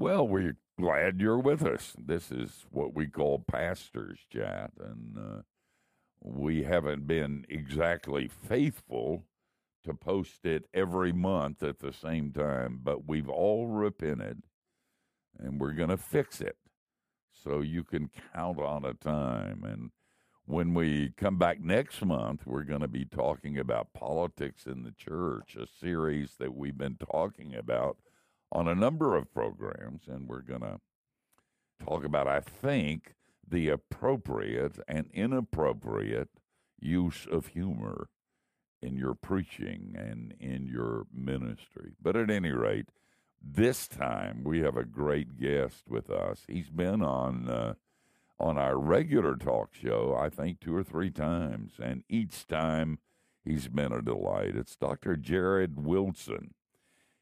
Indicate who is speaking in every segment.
Speaker 1: Well, we're glad you're with us. This is what we call pastors chat, and uh, we haven't been exactly faithful to post it every month at the same time, but we've all repented, and we're going to fix it so you can count on a time and when we come back next month, we're going to be talking about politics in the church, a series that we've been talking about on a number of programs. And we're going to talk about, I think, the appropriate and inappropriate use of humor in your preaching and in your ministry. But at any rate, this time we have a great guest with us. He's been on. Uh, on our regular talk show, I think two or three times, and each time he's been a delight. It's Dr. Jared Wilson.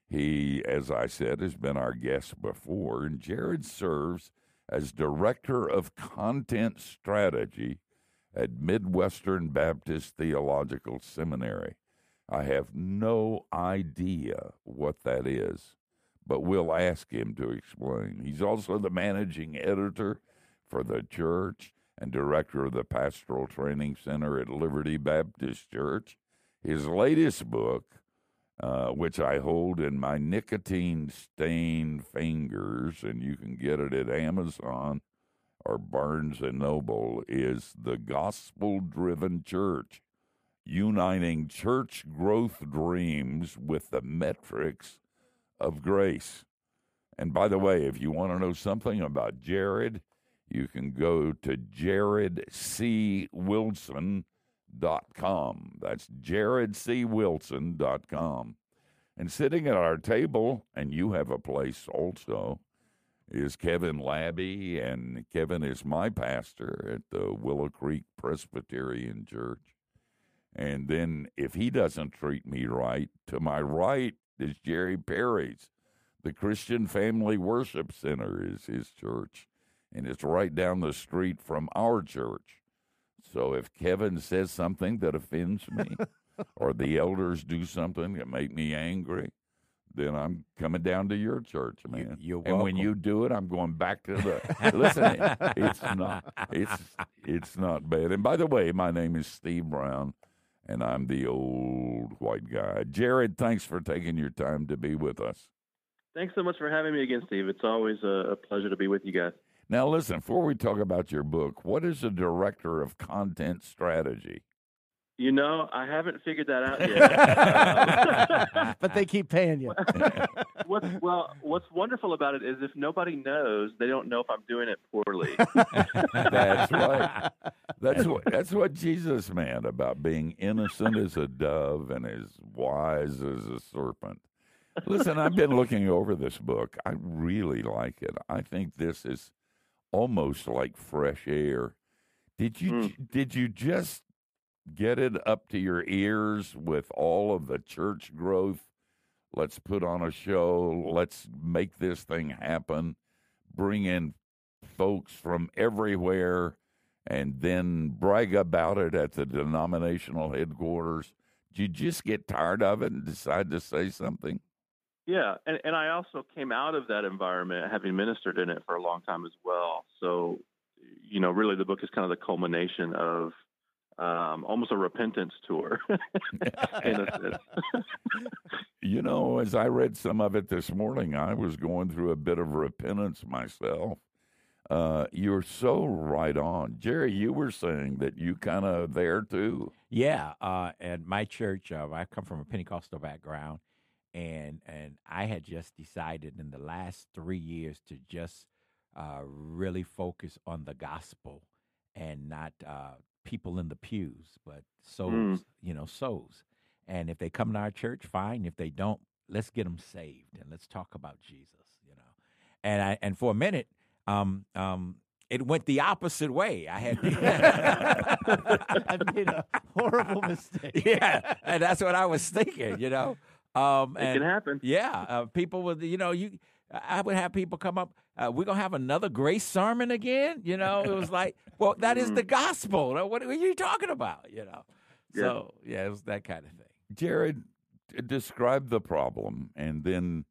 Speaker 1: He, as I said, has been our guest before, and Jared serves as Director of Content Strategy at Midwestern Baptist Theological Seminary. I have no idea what that is, but we'll ask him to explain. He's also the managing editor for the church and director of the Pastoral Training Center at Liberty Baptist Church. His latest book, uh, which I hold in my nicotine stained fingers, and you can get it at Amazon or Barnes and Noble, is The Gospel Driven Church, uniting church growth dreams with the metrics of grace. And by the way, if you want to know something about Jared, you can go to jaredcwilson.com. That's jaredcwilson.com. And sitting at our table, and you have a place also, is Kevin Labby, and Kevin is my pastor at the Willow Creek Presbyterian Church. And then, if he doesn't treat me right, to my right is Jerry Parries. The Christian Family Worship Center is his church and it's right down the street from our church. So if Kevin says something that offends me, or the elders do something that make me angry, then I'm coming down to your church, man.
Speaker 2: You,
Speaker 1: and when you do it, I'm going back to the. listen, it's not. It's it's not bad. And by the way, my name is Steve Brown, and I'm the old white guy. Jared, thanks for taking your time to be with us.
Speaker 3: Thanks so much for having me again, Steve. It's always a, a pleasure to be with you guys.
Speaker 1: Now, listen, before we talk about your book, what is a director of content strategy?
Speaker 3: You know, I haven't figured that out
Speaker 2: yet. but they keep paying you.
Speaker 3: what's, well, what's wonderful about it is if nobody knows, they don't know if I'm doing it poorly.
Speaker 1: that's right. That's what that's what Jesus meant about being innocent as a dove and as wise as a serpent. Listen, I've been looking over this book. I really like it. I think this is almost like fresh air. Did you mm. did you just get it up to your ears with all of the church growth? Let's put on a show. Let's make this thing happen. Bring in folks from everywhere and then brag about it at the denominational headquarters. Did you just get tired of it and decide to say something?
Speaker 3: Yeah, and, and I also came out of that environment having ministered in it for a long time as well. So, you know, really the book is kind of the culmination of um, almost a repentance tour.
Speaker 1: you know, as I read some of it this morning, I was going through a bit of repentance myself. Uh, you're so right on, Jerry. You were saying that you kind of there too.
Speaker 2: Yeah, uh, at my church, uh, I come from a Pentecostal background, and and I had just decided in the last three years to just uh, really focus on the gospel and not uh, people in the pews, but souls. Mm. You know, souls. And if they come to our church, fine. If they don't, let's get them saved and let's talk about Jesus. You know, and I and for a minute, um, um, it went the opposite way. I had
Speaker 4: I made a horrible mistake.
Speaker 2: Yeah, and that's what I was thinking. You know,
Speaker 3: um, it and, can happen.
Speaker 2: Yeah, uh, people with you know you. I would have people come up. Uh, we're gonna have another grace sermon again. You know, it was like, well, that is the mm. gospel. What are you talking about? You know, yeah. so yeah, it was that kind of thing.
Speaker 1: Jared, describe the problem, and then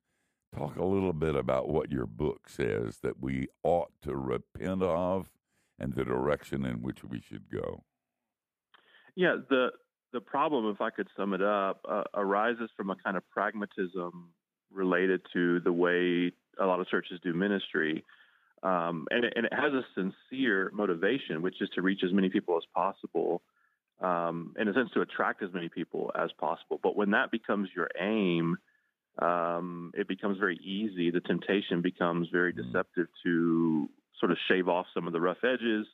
Speaker 1: Talk a little bit about what your book says that we ought to repent of and the direction in which we should go.
Speaker 3: Yeah, the the problem, if I could sum it up, uh, arises from a kind of pragmatism related to the way a lot of churches do ministry. Um, and, it, and, it, has a sincere motivation, which is to reach as many people as possible, um, in a sense, to attract as many people as possible. But when that becomes your aim, um, it becomes very easy. The temptation becomes very mm. deceptive to sort of shave off some of the rough edges,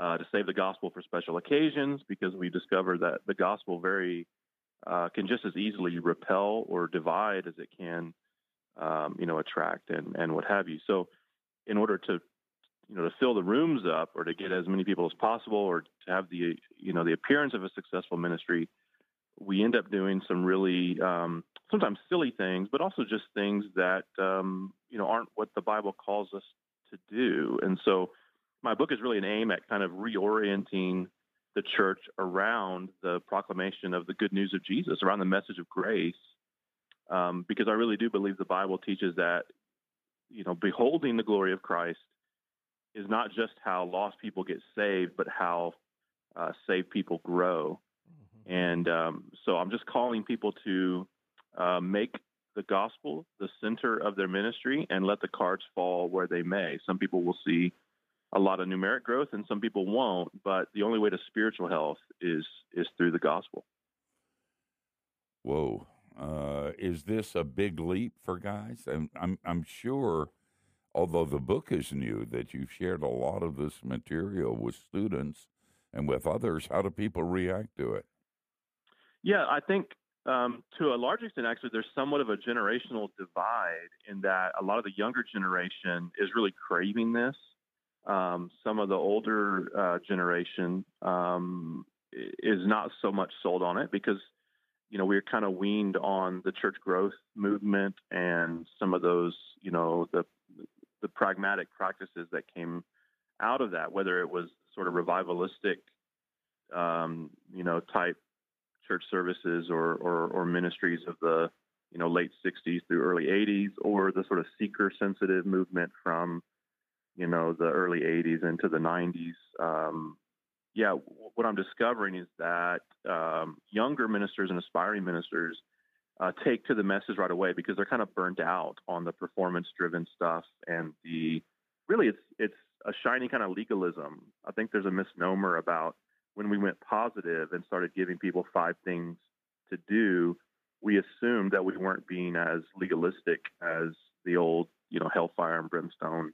Speaker 3: uh, to save the gospel for special occasions, because we discovered that the gospel very uh, can just as easily repel or divide as it can, um, you know, attract and and what have you. So, in order to you know to fill the rooms up or to get as many people as possible or to have the you know the appearance of a successful ministry we end up doing some really um, sometimes silly things, but also just things that um, you know aren't what the Bible calls us to do. And so, my book is really an aim at kind of reorienting the church around the proclamation of the good news of Jesus, around the message of grace, um, because I really do believe the Bible teaches that you know beholding the glory of Christ is not just how lost people get saved, but how uh, saved people grow. And um, so I'm just calling people to uh, make the gospel the center of their ministry and let the cards fall where they may. Some people will see a lot of numeric growth and some people won't, but the only way to spiritual health is is through the gospel.
Speaker 1: Whoa. Uh, is this a big leap for guys? I'm, I'm, I'm sure, although the book is new, that you've shared a lot of this material with students and with others. How do people react to it?
Speaker 3: Yeah, I think um, to a large extent, actually, there's somewhat of a generational divide in that a lot of the younger generation is really craving this. Um, some of the older uh, generation um, is not so much sold on it because, you know, we're kind of weaned on the church growth movement and some of those, you know, the the pragmatic practices that came out of that, whether it was sort of revivalistic, um, you know, type church services or, or, or ministries of the you know late 60s through early 80s or the sort of seeker sensitive movement from you know the early 80s into the 90s um, yeah what i'm discovering is that um, younger ministers and aspiring ministers uh, take to the message right away because they're kind of burnt out on the performance driven stuff and the really it's it's a shiny kind of legalism. I think there's a misnomer about when we went positive and started giving people five things to do, we assumed that we weren't being as legalistic as the old, you know, hellfire and brimstone,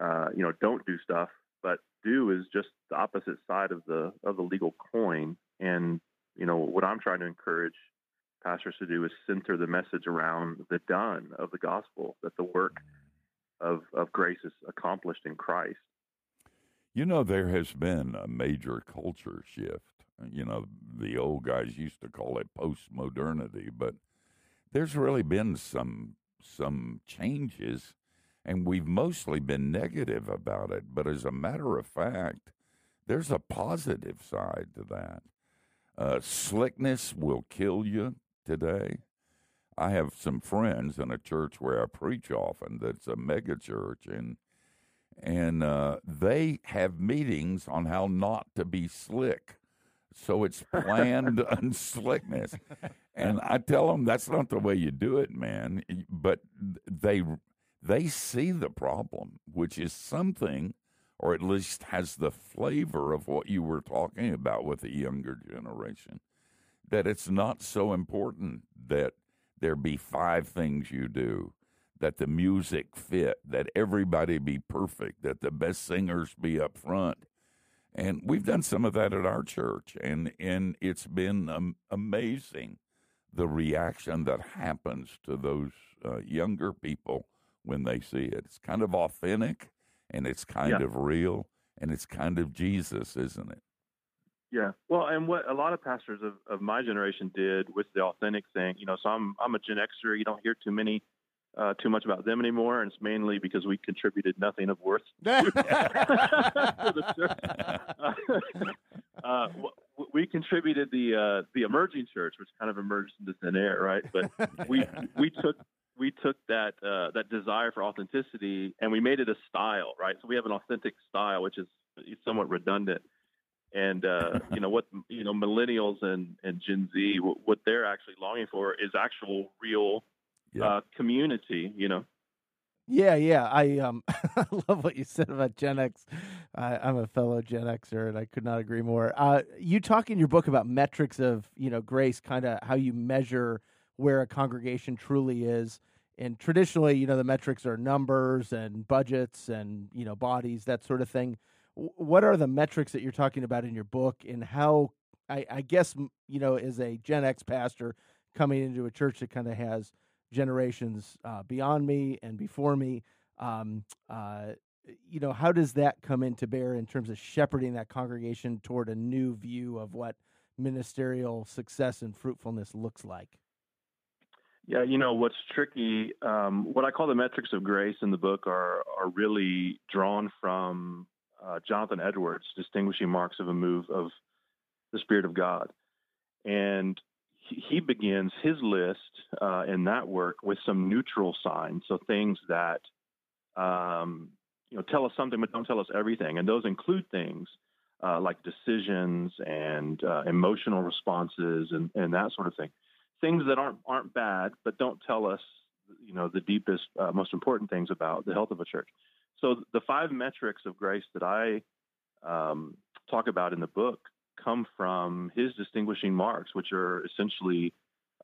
Speaker 3: uh, you know, don't do stuff, but do is just the opposite side of the of the legal coin. And you know, what I'm trying to encourage pastors to do is center the message around the done of the gospel, that the work of of grace is accomplished in Christ.
Speaker 1: You know, there has been a major culture shift. You know, the old guys used to call it post-modernity, but there's really been some some changes, and we've mostly been negative about it. But as a matter of fact, there's a positive side to that. Uh, slickness will kill you today. I have some friends in a church where I preach often that's a mega church, and and uh, they have meetings on how not to be slick. So it's planned unslickness, and I tell them that's not the way you do it, man. But they they see the problem, which is something, or at least has the flavor of what you were talking about with the younger generation. That it's not so important that there be five things you do that the music fit, that everybody be perfect, that the best singers be up front. And we've done some of that at our church, and, and it's been um, amazing the reaction that happens to those uh, younger people when they see it. It's kind of authentic, and it's kind yeah. of real, and it's kind of Jesus, isn't it?
Speaker 3: Yeah. Well, and what a lot of pastors of, of my generation did with the authentic thing, you know, so I'm I'm a Gen Xer. You don't hear too many uh, too much about them anymore, and it's mainly because we contributed nothing of worth to the church. uh, we contributed the uh, the emerging church, which kind of emerged into thin air, right? But we we took we took that uh, that desire for authenticity and we made it a style, right? So we have an authentic style, which is somewhat redundant. And uh, you know what you know millennials and, and Gen Z, what, what they're actually longing for is actual real
Speaker 1: Yeah.
Speaker 3: uh, community. You know.
Speaker 4: Yeah, yeah. I um I love what you said about Gen X. I, I'm a fellow Gen Xer, and I could not agree more. Uh, you talk in your book about metrics of you know grace, kind of how you measure where a congregation truly is. And traditionally, you know, the metrics are numbers and budgets and you know bodies, that sort of thing. What are the metrics that you're talking about in your book, and how? I, I guess you know, as a Gen X pastor coming into a church that kind of has generations uh, beyond me and before me. Um, uh, you know, how does that come into bear in terms of shepherding that congregation toward a new view of what ministerial success and fruitfulness looks like?
Speaker 3: Yeah, you know what's tricky. Um, what I call the metrics of grace in the book are are really drawn from uh, Jonathan Edwards' distinguishing marks of a move of the Spirit of God, and he, begins his list uh, in that work with some neutral signs, so things that um, you know tell us something but don't tell us everything, and those include things uh, like decisions and uh, emotional responses and, and that sort of thing things that aren't aren't bad, but don't tell us, you know, the deepest, uh, most important things about the health of a church. So the five metrics of grace that I um, talk about in the book come from his distinguishing marks, which are essentially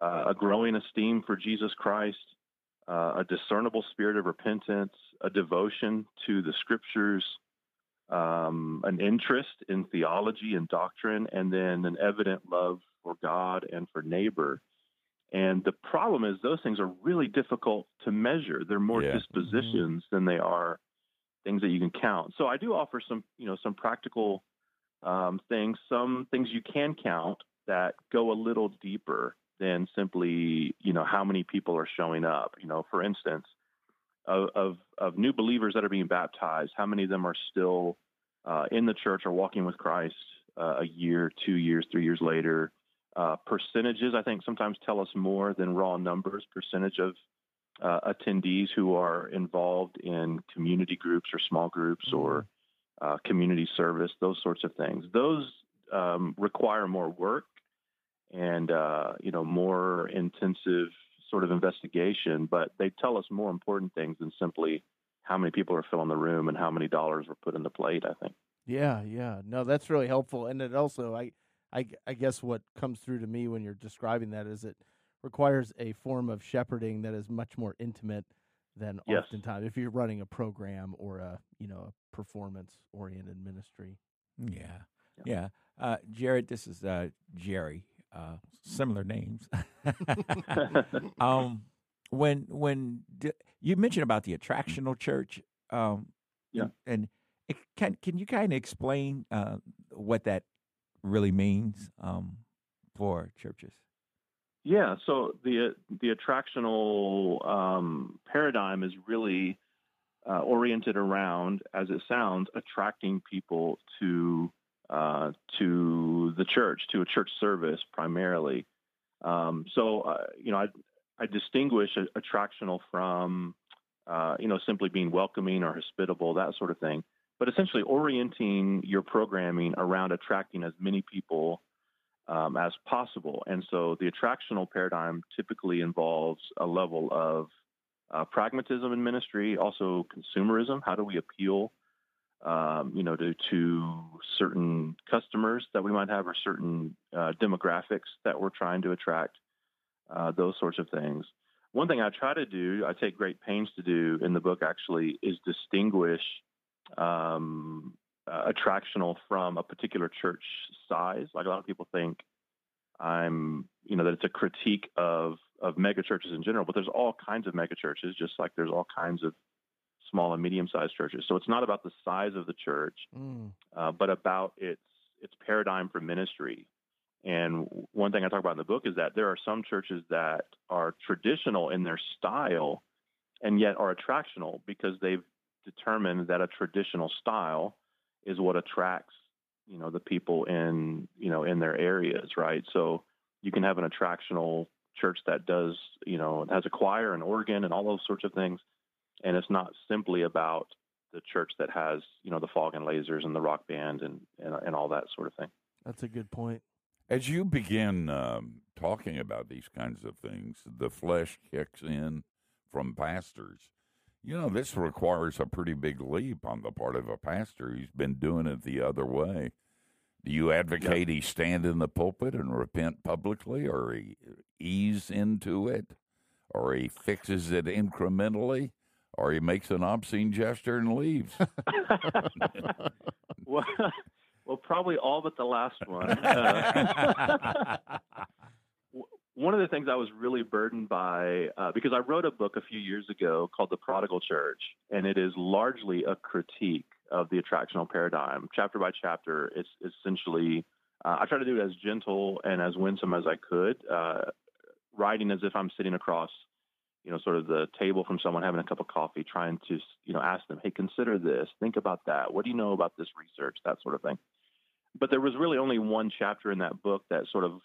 Speaker 3: uh, a growing esteem for Jesus Christ, uh, a discernible spirit of repentance, a devotion to the Scriptures. Um, an interest in theology and doctrine, and then an evident love for God and for neighbor. And the problem is those things are really difficult to measure. They're more
Speaker 1: Yeah.
Speaker 3: dispositions than they are things that you can count. So I do offer some, you know, some practical um, things, some things you can count that go a little deeper than simply, you know, how many people are showing up. You know, for instance, of of, of new believers that are being baptized, how many of them are still uh, in the church or walking with Christ uh, a year, two years, three years later? Uh, percentages, I think, sometimes tell us more than raw numbers. Percentage of uh, attendees who are involved in community groups or small groups or uh, community service, those sorts of things. Those um, require more work and uh, you know more intensive sort of investigation, but they tell us more important things than simply how many people are filling the room and how many dollars were put in the plate. I think.
Speaker 4: Yeah, yeah. No, that's really helpful. And it also, I, I, I guess what comes through to me when you're describing that is it requires a form of shepherding that is much more intimate than
Speaker 3: Yes.
Speaker 4: oftentimes if you're running a program or a, you know, a performance oriented ministry.
Speaker 2: Yeah, yeah. Uh, Jared, this is uh, Jerry. Uh, similar names. um, when when d- you mentioned about the attractional church, um,
Speaker 3: Yeah.
Speaker 2: and it, can can you kind of explain uh, what that really means um, for churches?
Speaker 3: Yeah, so the the attractional um, paradigm is really uh, oriented around, as it sounds, attracting people to uh, to the church, to a church service primarily. Um, so, uh, you know, I, I distinguish attractional from, uh, you know, simply being welcoming or hospitable, that sort of thing. But essentially, orienting your programming around attracting as many people um, as possible. And so the attractional paradigm typically involves a level of uh, pragmatism in ministry, also consumerism. How do we appeal, um, you know, to, to certain customers that we might have or certain uh, demographics that we're trying to attract, uh, those sorts of things. One thing I try to do, I take great pains to do in the book actually, is distinguish um, uh, attractional from a particular church size. Like a lot of people think I'm, you know, that it's a critique of of mega churches in general, but there's all kinds of mega churches, just like there's all kinds of small and medium sized churches. So it's not about the size of the church,
Speaker 4: Mm.
Speaker 3: uh, but about its its paradigm for ministry. And one thing I talk about in the book is that there are some churches that are traditional in their style and yet are attractional because they've determined that a traditional style is what attracts you know the people in you know in their areas right so you can have an attractional church that does, you know, has a choir and organ and all those sorts of things. And it's not simply about the church that has, you know, the fog and lasers and the rock band and, and, and all that sort of thing.
Speaker 4: That's a good point.
Speaker 1: As you begin um, talking about these kinds of things, the flesh kicks in from pastors. You know, this requires a pretty big leap on the part of a pastor who's been doing it the other way. Do you advocate he stand in the pulpit and repent publicly, or he ease into it, or he fixes it incrementally, or he makes an obscene gesture and leaves?
Speaker 3: well, well, probably all but the last one. Uh, one of the things I was really burdened by, uh, because I wrote a book a few years ago called The Prodigal Church, and it is largely a critique of the attractional paradigm. Chapter by chapter, it's essentially, uh, I try to do it as gentle and as winsome as I could, uh, writing as if I'm sitting across, you know, sort of the table from someone having a cup of coffee, trying to, you know, ask them, hey, consider this, think about that. What do you know about this research? That sort of thing. But there was really only one chapter in that book that sort of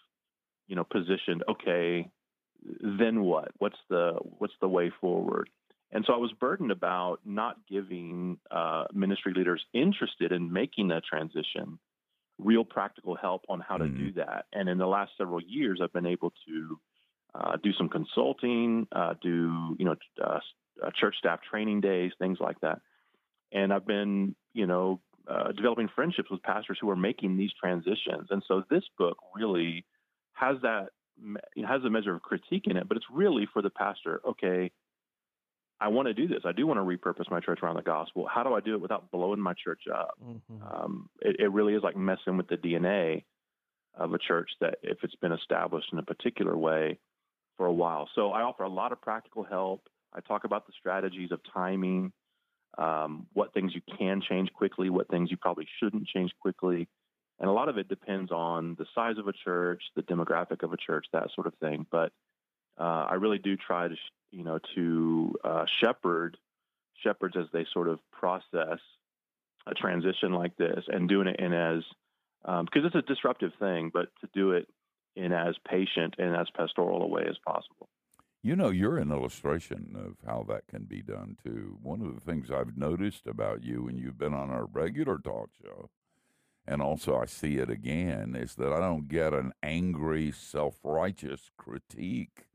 Speaker 3: you know, positioned, okay, then what? What's the what's the way forward? And so I was burdened about not giving uh, ministry leaders interested in making that transition real practical help on how to mm-hmm. do that. And in the last several years, I've been able to uh, do some consulting, uh, do you know uh, uh, church staff training days, things like that. And I've been you know uh, developing friendships with pastors who are making these transitions. And so this book really has that has a measure of critique in it, but it's really for the pastor. Okay, I want to do this. I do want to repurpose my church around the gospel. How do I do it without blowing my church up? Mm-hmm. Um, it, it, really is like messing with the DNA of a church that if it's been established in a particular way for a while. So I offer a lot of practical help. I talk about the strategies of timing, um, what things you can change quickly, what things you probably shouldn't change quickly. And a lot of it depends on the size of a church, the demographic of a church, that sort of thing. But uh, I really do try to, you know, to uh, shepherd shepherds as they sort of process a transition like this and doing it in as because um, it's a disruptive thing, but to do it in as patient and as pastoral a way as possible.
Speaker 1: You know, you're an illustration of how that can be done too. One of the things I've noticed about you, and you've been on our regular talk show, and also I see it again, is that I don't get an angry, self righteous critique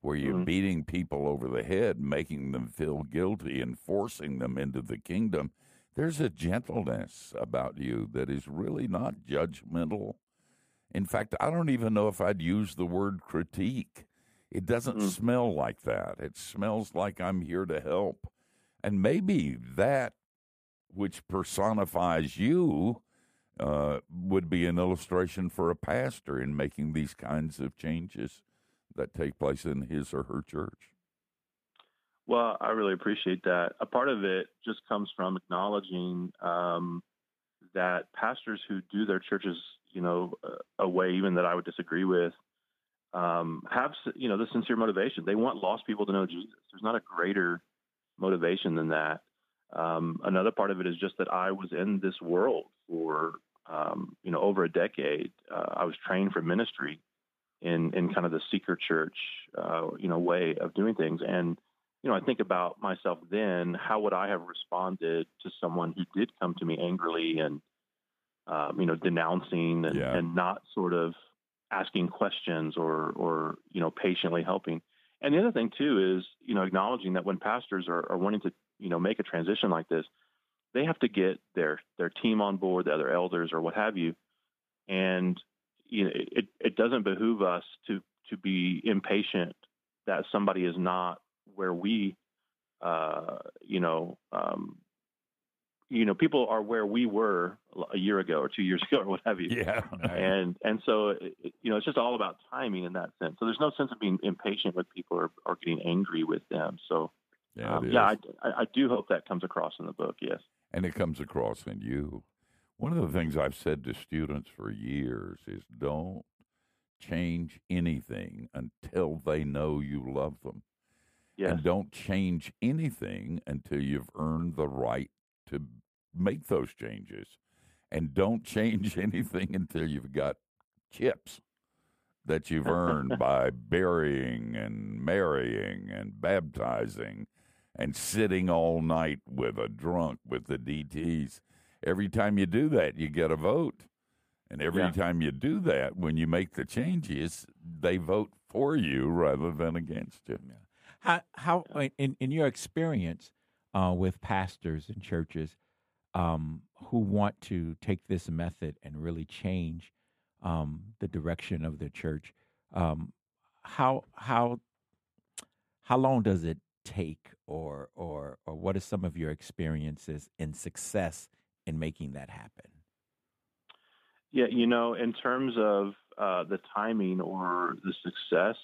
Speaker 1: where you're mm-hmm. beating people over the head, making them feel guilty, and forcing them into the kingdom. There's a gentleness about you that is really not judgmental. In fact, I don't even know if I'd use the word critique. It doesn't mm-hmm. smell like that. It smells like I'm here to help. And maybe that which personifies you uh, would be an illustration for a pastor in making these kinds of changes that take place in his or her church.
Speaker 3: Well, I really appreciate that. A part of it just comes from acknowledging um, that pastors who do their churches, you know, a way even that I would disagree with, um, have you know the sincere motivation. They want lost people to know Jesus. There's not a greater motivation than that. Um, another part of it is just that I was in this world for um, you know, over a decade, uh, I was trained for ministry in in kind of the seeker church, uh, you know, way of doing things. And you know, I think about myself then. How would I have responded to someone who did come to me angrily and um, you know, denouncing and, yeah. and not sort of asking questions or or you know, patiently helping. And the other thing too is you know, acknowledging that when pastors are, are wanting to you know make a transition like this, they have to get their their team on board, the other elders or what have you, and you know it it doesn't behoove us to to be impatient that somebody is not where we uh, you know um, you know people are where we were a year ago or two years ago or what have you.
Speaker 1: Yeah
Speaker 3: and and so it, you know it's just all about timing in that sense. So there's no sense of being impatient with people or, or getting angry with them. So yeah, um, yeah I, I do hope that comes across in the book yes
Speaker 1: and it comes across in you. One of the things I've said to students for years is don't change anything until they know you love them. Yes. And don't change anything until you've earned the right to make those changes. And don't change anything until you've got chips. that you've earned by burying and marrying and baptizing and sitting all night with a drunk with the DTs. Every time you do that, you get a vote. And every
Speaker 3: Yeah.
Speaker 1: time you do that, when you make the changes, they vote for you rather than against you.
Speaker 2: How how in in your experience uh, with pastors and churches um, who want to take this method and really change um, the direction of the church, um, how how how long does it take, or or or what are some of your experiences in success in making that happen?
Speaker 3: Yeah, you know, in terms of uh, the timing or the success,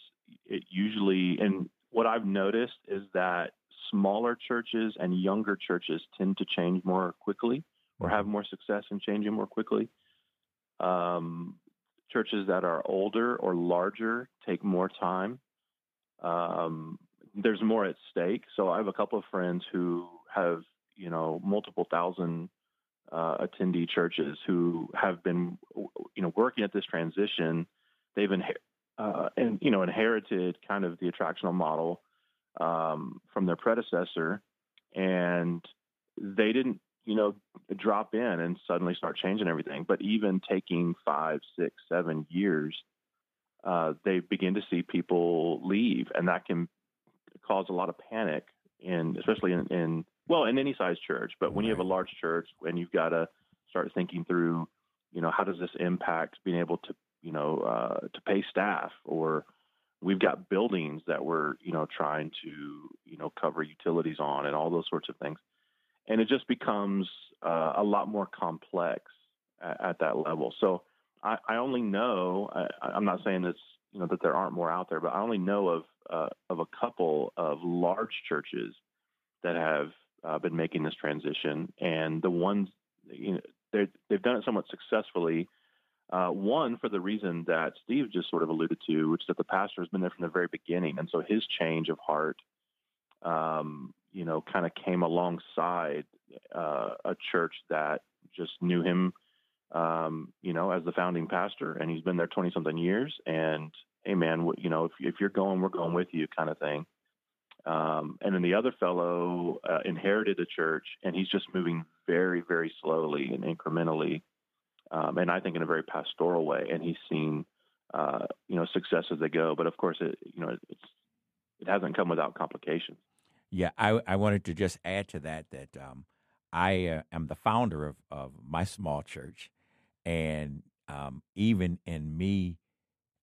Speaker 3: it usually, and what I've noticed is that smaller churches and younger churches tend to change more quickly or have more success in changing more quickly. Um, churches that are older or larger take more time. Um, there's more at stake. So I have a couple of friends who have, you know, multiple thousand uh, attendee churches who have been, you know, working at this transition. They've inher- uh, and you know inherited kind of the attractional model um, from their predecessor, and they didn't, you know, drop in and suddenly start changing everything. But even taking five, six, seven years, uh, they begin to see people leave, and that can cause a lot of panic in, especially in, in well, in any size church. But when you have a large church, and you've got to start thinking through, you know, how does this impact being able to, you know, uh, to pay staff, or we've got buildings that we're, you know, trying to, you know, cover utilities on, and all those sorts of things, and it just becomes uh, a lot more complex at, at that level. So I, I only know, I, I'm not saying it's, you know, that there aren't more out there, but I only know of uh, of a couple of large churches that have uh, been making this transition, and the ones you know they've done it somewhat successfully. Uh, one for the reason that Steve just sort of alluded to, which is that the pastor has been there from the very beginning, and so his change of heart, um, you know, kind of came alongside uh, a church that just knew him, um, you know, as the founding pastor, and he's been there twenty something years. And hey, man, you know, if if you're going, we're going with you, kind of thing. Um, and then the other fellow uh, inherited the church, and he's just moving very, very slowly and incrementally, um, and I think in a very pastoral way. And he's seen, uh, you know, success as they go. But of course, it you know it's it hasn't come without complications.
Speaker 2: Yeah, I I wanted to just add to that that um, I uh, am the founder of of my small church, and um, even in me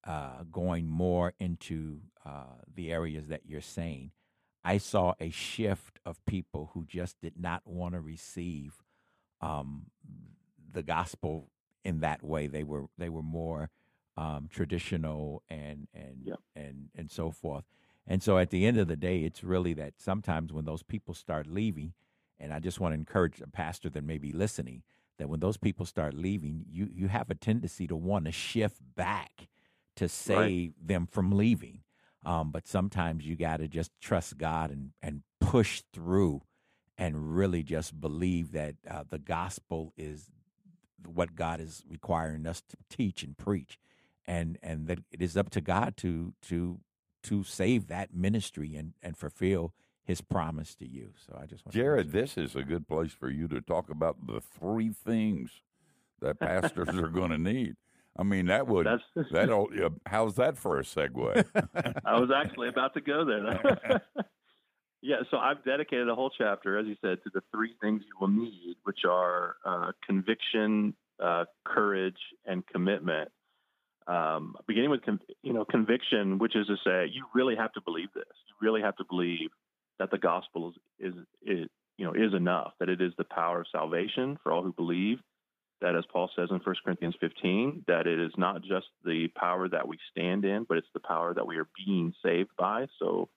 Speaker 2: uh, going more into uh, the areas that you're saying, I saw a shift of people who just did not want to receive um, the gospel in that way. They were they were more um, traditional and and
Speaker 3: Yep.
Speaker 2: and and so forth. And so at the end of the day, it's really that sometimes when those people start leaving, and I just want to encourage a pastor that may be listening that when those people start leaving, you you have a tendency to want to shift back to save them from leaving. Um, but sometimes you got to just trust God and and push through, and really just believe that uh, the gospel is what God is requiring us to teach and preach, and and that it is up to God to to to save that ministry and and fulfill His promise to you. So I just want
Speaker 1: Jared, this is a good place for you to talk about the three things that pastors are going to need. I mean, that would
Speaker 3: That's
Speaker 1: that. uh, How's that for a segue?
Speaker 3: I was actually about to go there. yeah, so I've dedicated a whole chapter, as you said, to the three things you will need, which are uh, conviction, uh, courage, and commitment. Um, beginning with, con- you know, conviction, which is to say, you really have to believe this. You really have to believe that the gospel is, is, is you know, is enough. That it is the power of salvation for all who believe. That, as Paul says in 1 Corinthians 15, that it is not just the power that we stand in, but it's the power that we are being saved by. So,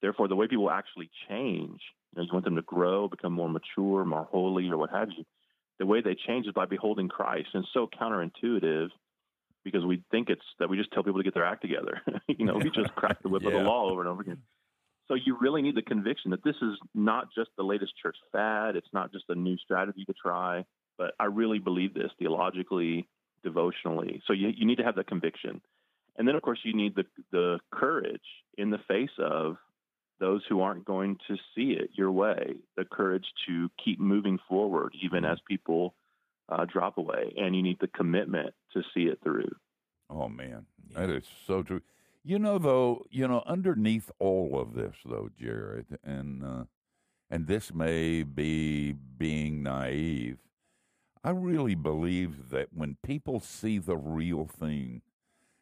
Speaker 3: therefore, the way people actually change, you know, you want them to grow, become more mature, more holy, or what have you. The way they change is by beholding Christ. And it's so counterintuitive because we think it's that we just tell people to get their act together. you know, we just crack the whip of the law over and over again. So you really need the conviction that this is not just the latest church fad. It's not just a new strategy to try, but I really believe this theologically, devotionally. So you, you need to have that conviction. And then, of course, you need the the courage in the face of those who aren't going to see it your way, the courage to keep moving forward even as people uh, drop away, and you need the commitment to see it through.
Speaker 1: Oh man, that is so true. You know, though, you know, underneath all of this, though, Jared, and uh, and this may be being naive. I really believe that when people see the real thing,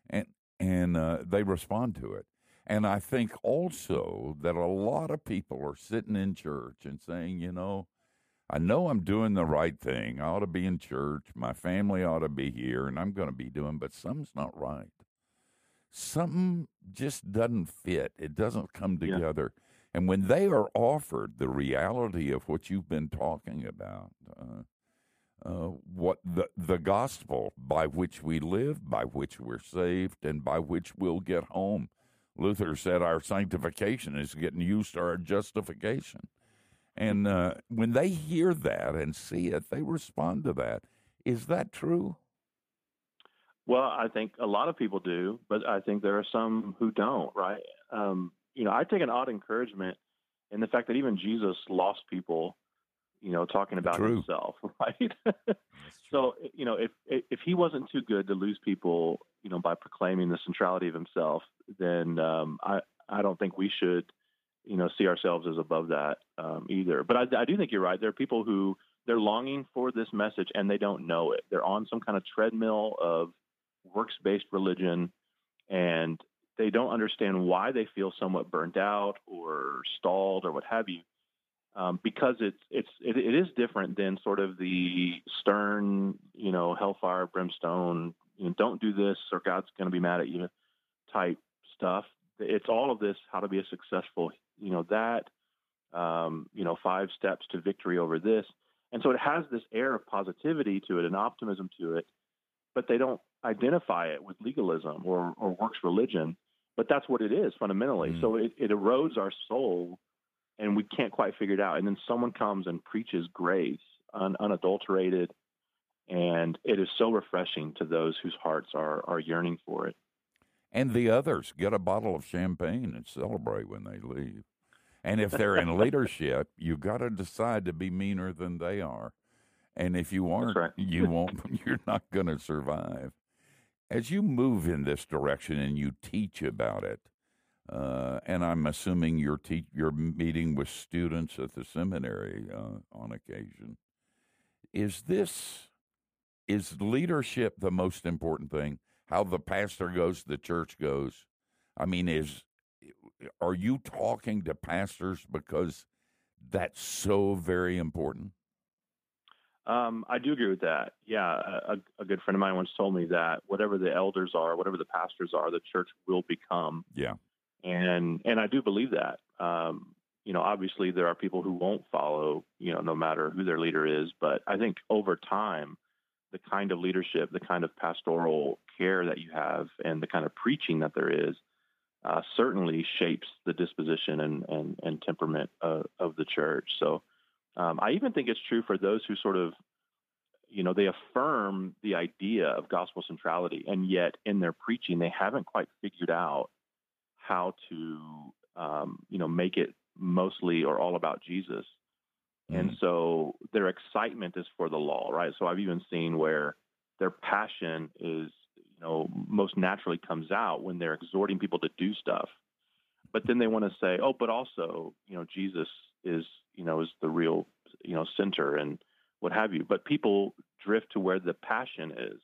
Speaker 1: and and uh, they respond to it, and I think also that a lot of people are sitting in church and saying, you know, I know I'm doing the right thing. I ought to be in church. My family ought to be here, and I'm going to be doing, but something's not right. Something just doesn't fit. It doesn't come together. Yeah. And when they are offered the reality of what you've been talking about, uh, uh, what the the gospel by which we live, by which we're saved, and by which we'll get home. Luther said our sanctification is getting used to our justification. And uh, when they hear that and see it, they respond to that. Is that true?
Speaker 3: Well, I think a lot of people do, but I think there are some who don't, right? Um, you know, I take an odd encouragement in the fact that even Jesus lost people, you know, talking about
Speaker 1: true.
Speaker 3: himself, right? so, you know, if if he wasn't too good to lose people, you know, by proclaiming the centrality of himself, then um, I I don't think we should, you know, see ourselves as above that um, either. But I, I do think you're right. There are people who they're longing for this message and they don't know it. They're on some kind of treadmill of works-based religion, and they don't understand why they feel somewhat burned out or stalled or what have you. Um, because it's it's it, it is different than sort of the stern, you know, hellfire, brimstone, you know, don't do this or God's going to be mad at you type stuff. It's all of this, how to be a successful, you know, that, um, you know, five steps to victory over this. And so it has this air of positivity to it and optimism to it, but they don't identify it with legalism or, or works religion. But that's what it is fundamentally. Mm. So it, it erodes our soul and we can't quite figure it out. And then someone comes and preaches grace, un, unadulterated, and it is so refreshing to those whose hearts are are yearning for it.
Speaker 1: And the others get a bottle of champagne and celebrate when they leave. And if they're in leadership, you've got to decide to be meaner than they are. And if you aren't,
Speaker 3: right.
Speaker 1: you won't. You're not going to survive. As you move in this direction and you teach about it, uh, and I'm assuming you're te- you're meeting with students at the seminary uh, on occasion. Is this is leadership the most important thing? How the pastor goes, the church goes. I mean, is are you talking to pastors because that's so very important?
Speaker 3: Um, I do agree with that. Yeah, a, a, good friend of mine once told me that whatever the elders are, whatever the pastors are, the church will become.
Speaker 1: Yeah,
Speaker 3: and and I do believe that. Um, you know, obviously there are people who won't follow, you know, no matter who their leader is. But I think over time, the kind of leadership, the kind of pastoral care that you have, and the kind of preaching that there is, uh, certainly shapes the disposition and and, and temperament of, of the church. So um, I even think it's true for those who sort of, you know, they affirm the idea of gospel centrality, and yet in their preaching they haven't quite figured out how to, um, you know, make it mostly or all about Jesus. And mm. so their excitement is for the law, right? So I've even seen where their passion is, you know, most naturally comes out when they're exhorting people to do stuff. But then they want to say, oh, but also, you know, Jesus is, you know, is the real, you know, center and what have you. But people drift to where the passion is,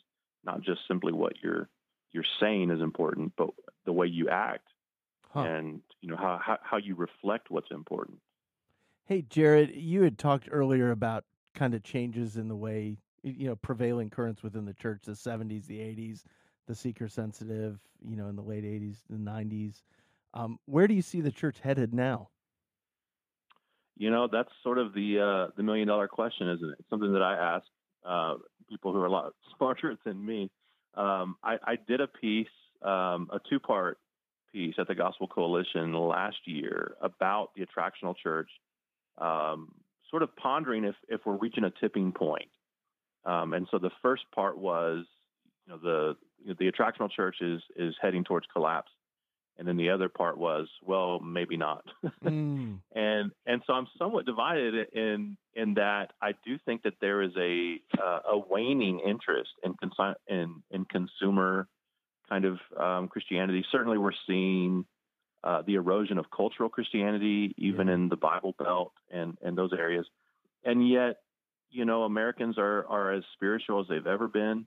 Speaker 3: not just simply what you're you're saying is important, but the way you act huh. and you know how, how how you reflect what's important.
Speaker 4: Hey, Jared, you had talked earlier about kind of changes in the way, you know, prevailing currents within the church, the 70s, the 80s, the seeker sensitive, you know, in the late 80s, the 90s. Um, where do you see the church headed now?
Speaker 3: You know, that's sort of the uh, the million dollar question, isn't it? It's something that I ask uh, people who are a lot smarter than me. Um, I, I, did a piece, um, a two part piece at the Gospel Coalition last year about the attractional church um, sort of pondering if, if we're reaching a tipping point. Um, and so the first part was, you know, the the attractional church is is heading towards collapse, and then the other part was, well, maybe not.
Speaker 4: Mm.
Speaker 3: and and so I'm somewhat divided in in that I do think that there is a uh, a waning interest in consi- in in consumer kind of um, Christianity. Certainly, we're seeing uh, the erosion of cultural Christianity, even
Speaker 4: Yeah.
Speaker 3: in the Bible Belt and and those areas. And yet, you know, Americans are are as spiritual as they've ever been.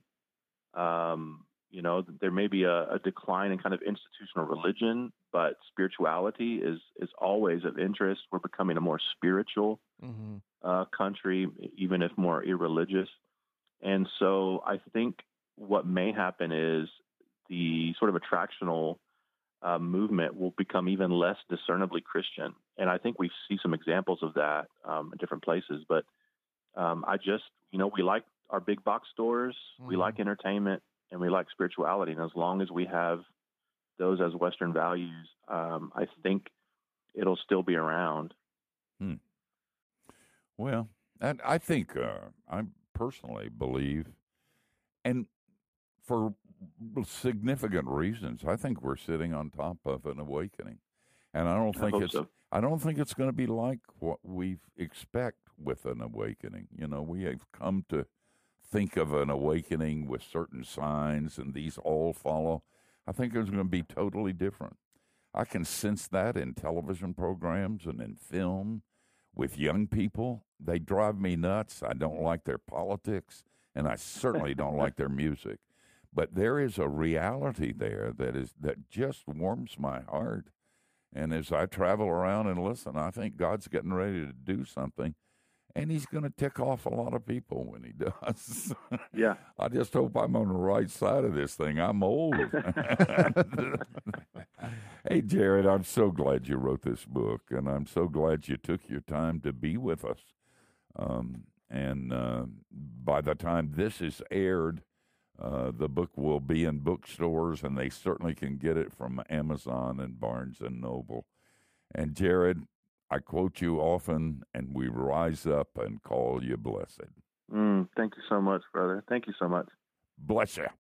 Speaker 3: Um, you know, there may be a, a decline in kind of institutional religion, but spirituality is is always of interest. We're becoming a more spiritual
Speaker 4: hmm
Speaker 3: uh, country, even if more irreligious. And so I think what may happen is the sort of attractional uh, movement will become even less discernibly Christian. And I think we see some examples of that um, in different places. But um, I just, you know, we like our big box stores, we
Speaker 4: Mhm.
Speaker 3: like entertainment, and we like spirituality. And as long as we have those as Western values, um, I think it'll still be around.
Speaker 1: Well, and I think uh, I personally believe, and for significant reasons, I think we're sitting on top of an awakening, and I don't think
Speaker 3: hope
Speaker 1: it's
Speaker 3: so.
Speaker 1: I don't think it's going to be like what we expect with an awakening. You know, we have come to think of an awakening with certain signs, and these all follow. I think it's going to be totally different. I can sense that in television programs and in film with young people. They drive me nuts. I don't like their politics, and I certainly don't like their music. But there is a reality there that is that just warms my heart. And as I travel around and listen, I think God's getting ready to do something, and He's going to tick off a lot of people when He does.
Speaker 3: Yeah.
Speaker 1: I just hope I'm on the right side of this thing. I'm old. hey, Jared, I'm so glad you wrote this book, and I'm so glad you took your time to be with us. Um, and uh, by the time this is aired, uh, the book will be in bookstores, and they certainly can get it from Amazon and Barnes and Noble. And Jared, I quote you often, and we rise up and call you blessed.
Speaker 3: Mm, thank you so much, brother. Thank you so much.
Speaker 1: Bless you.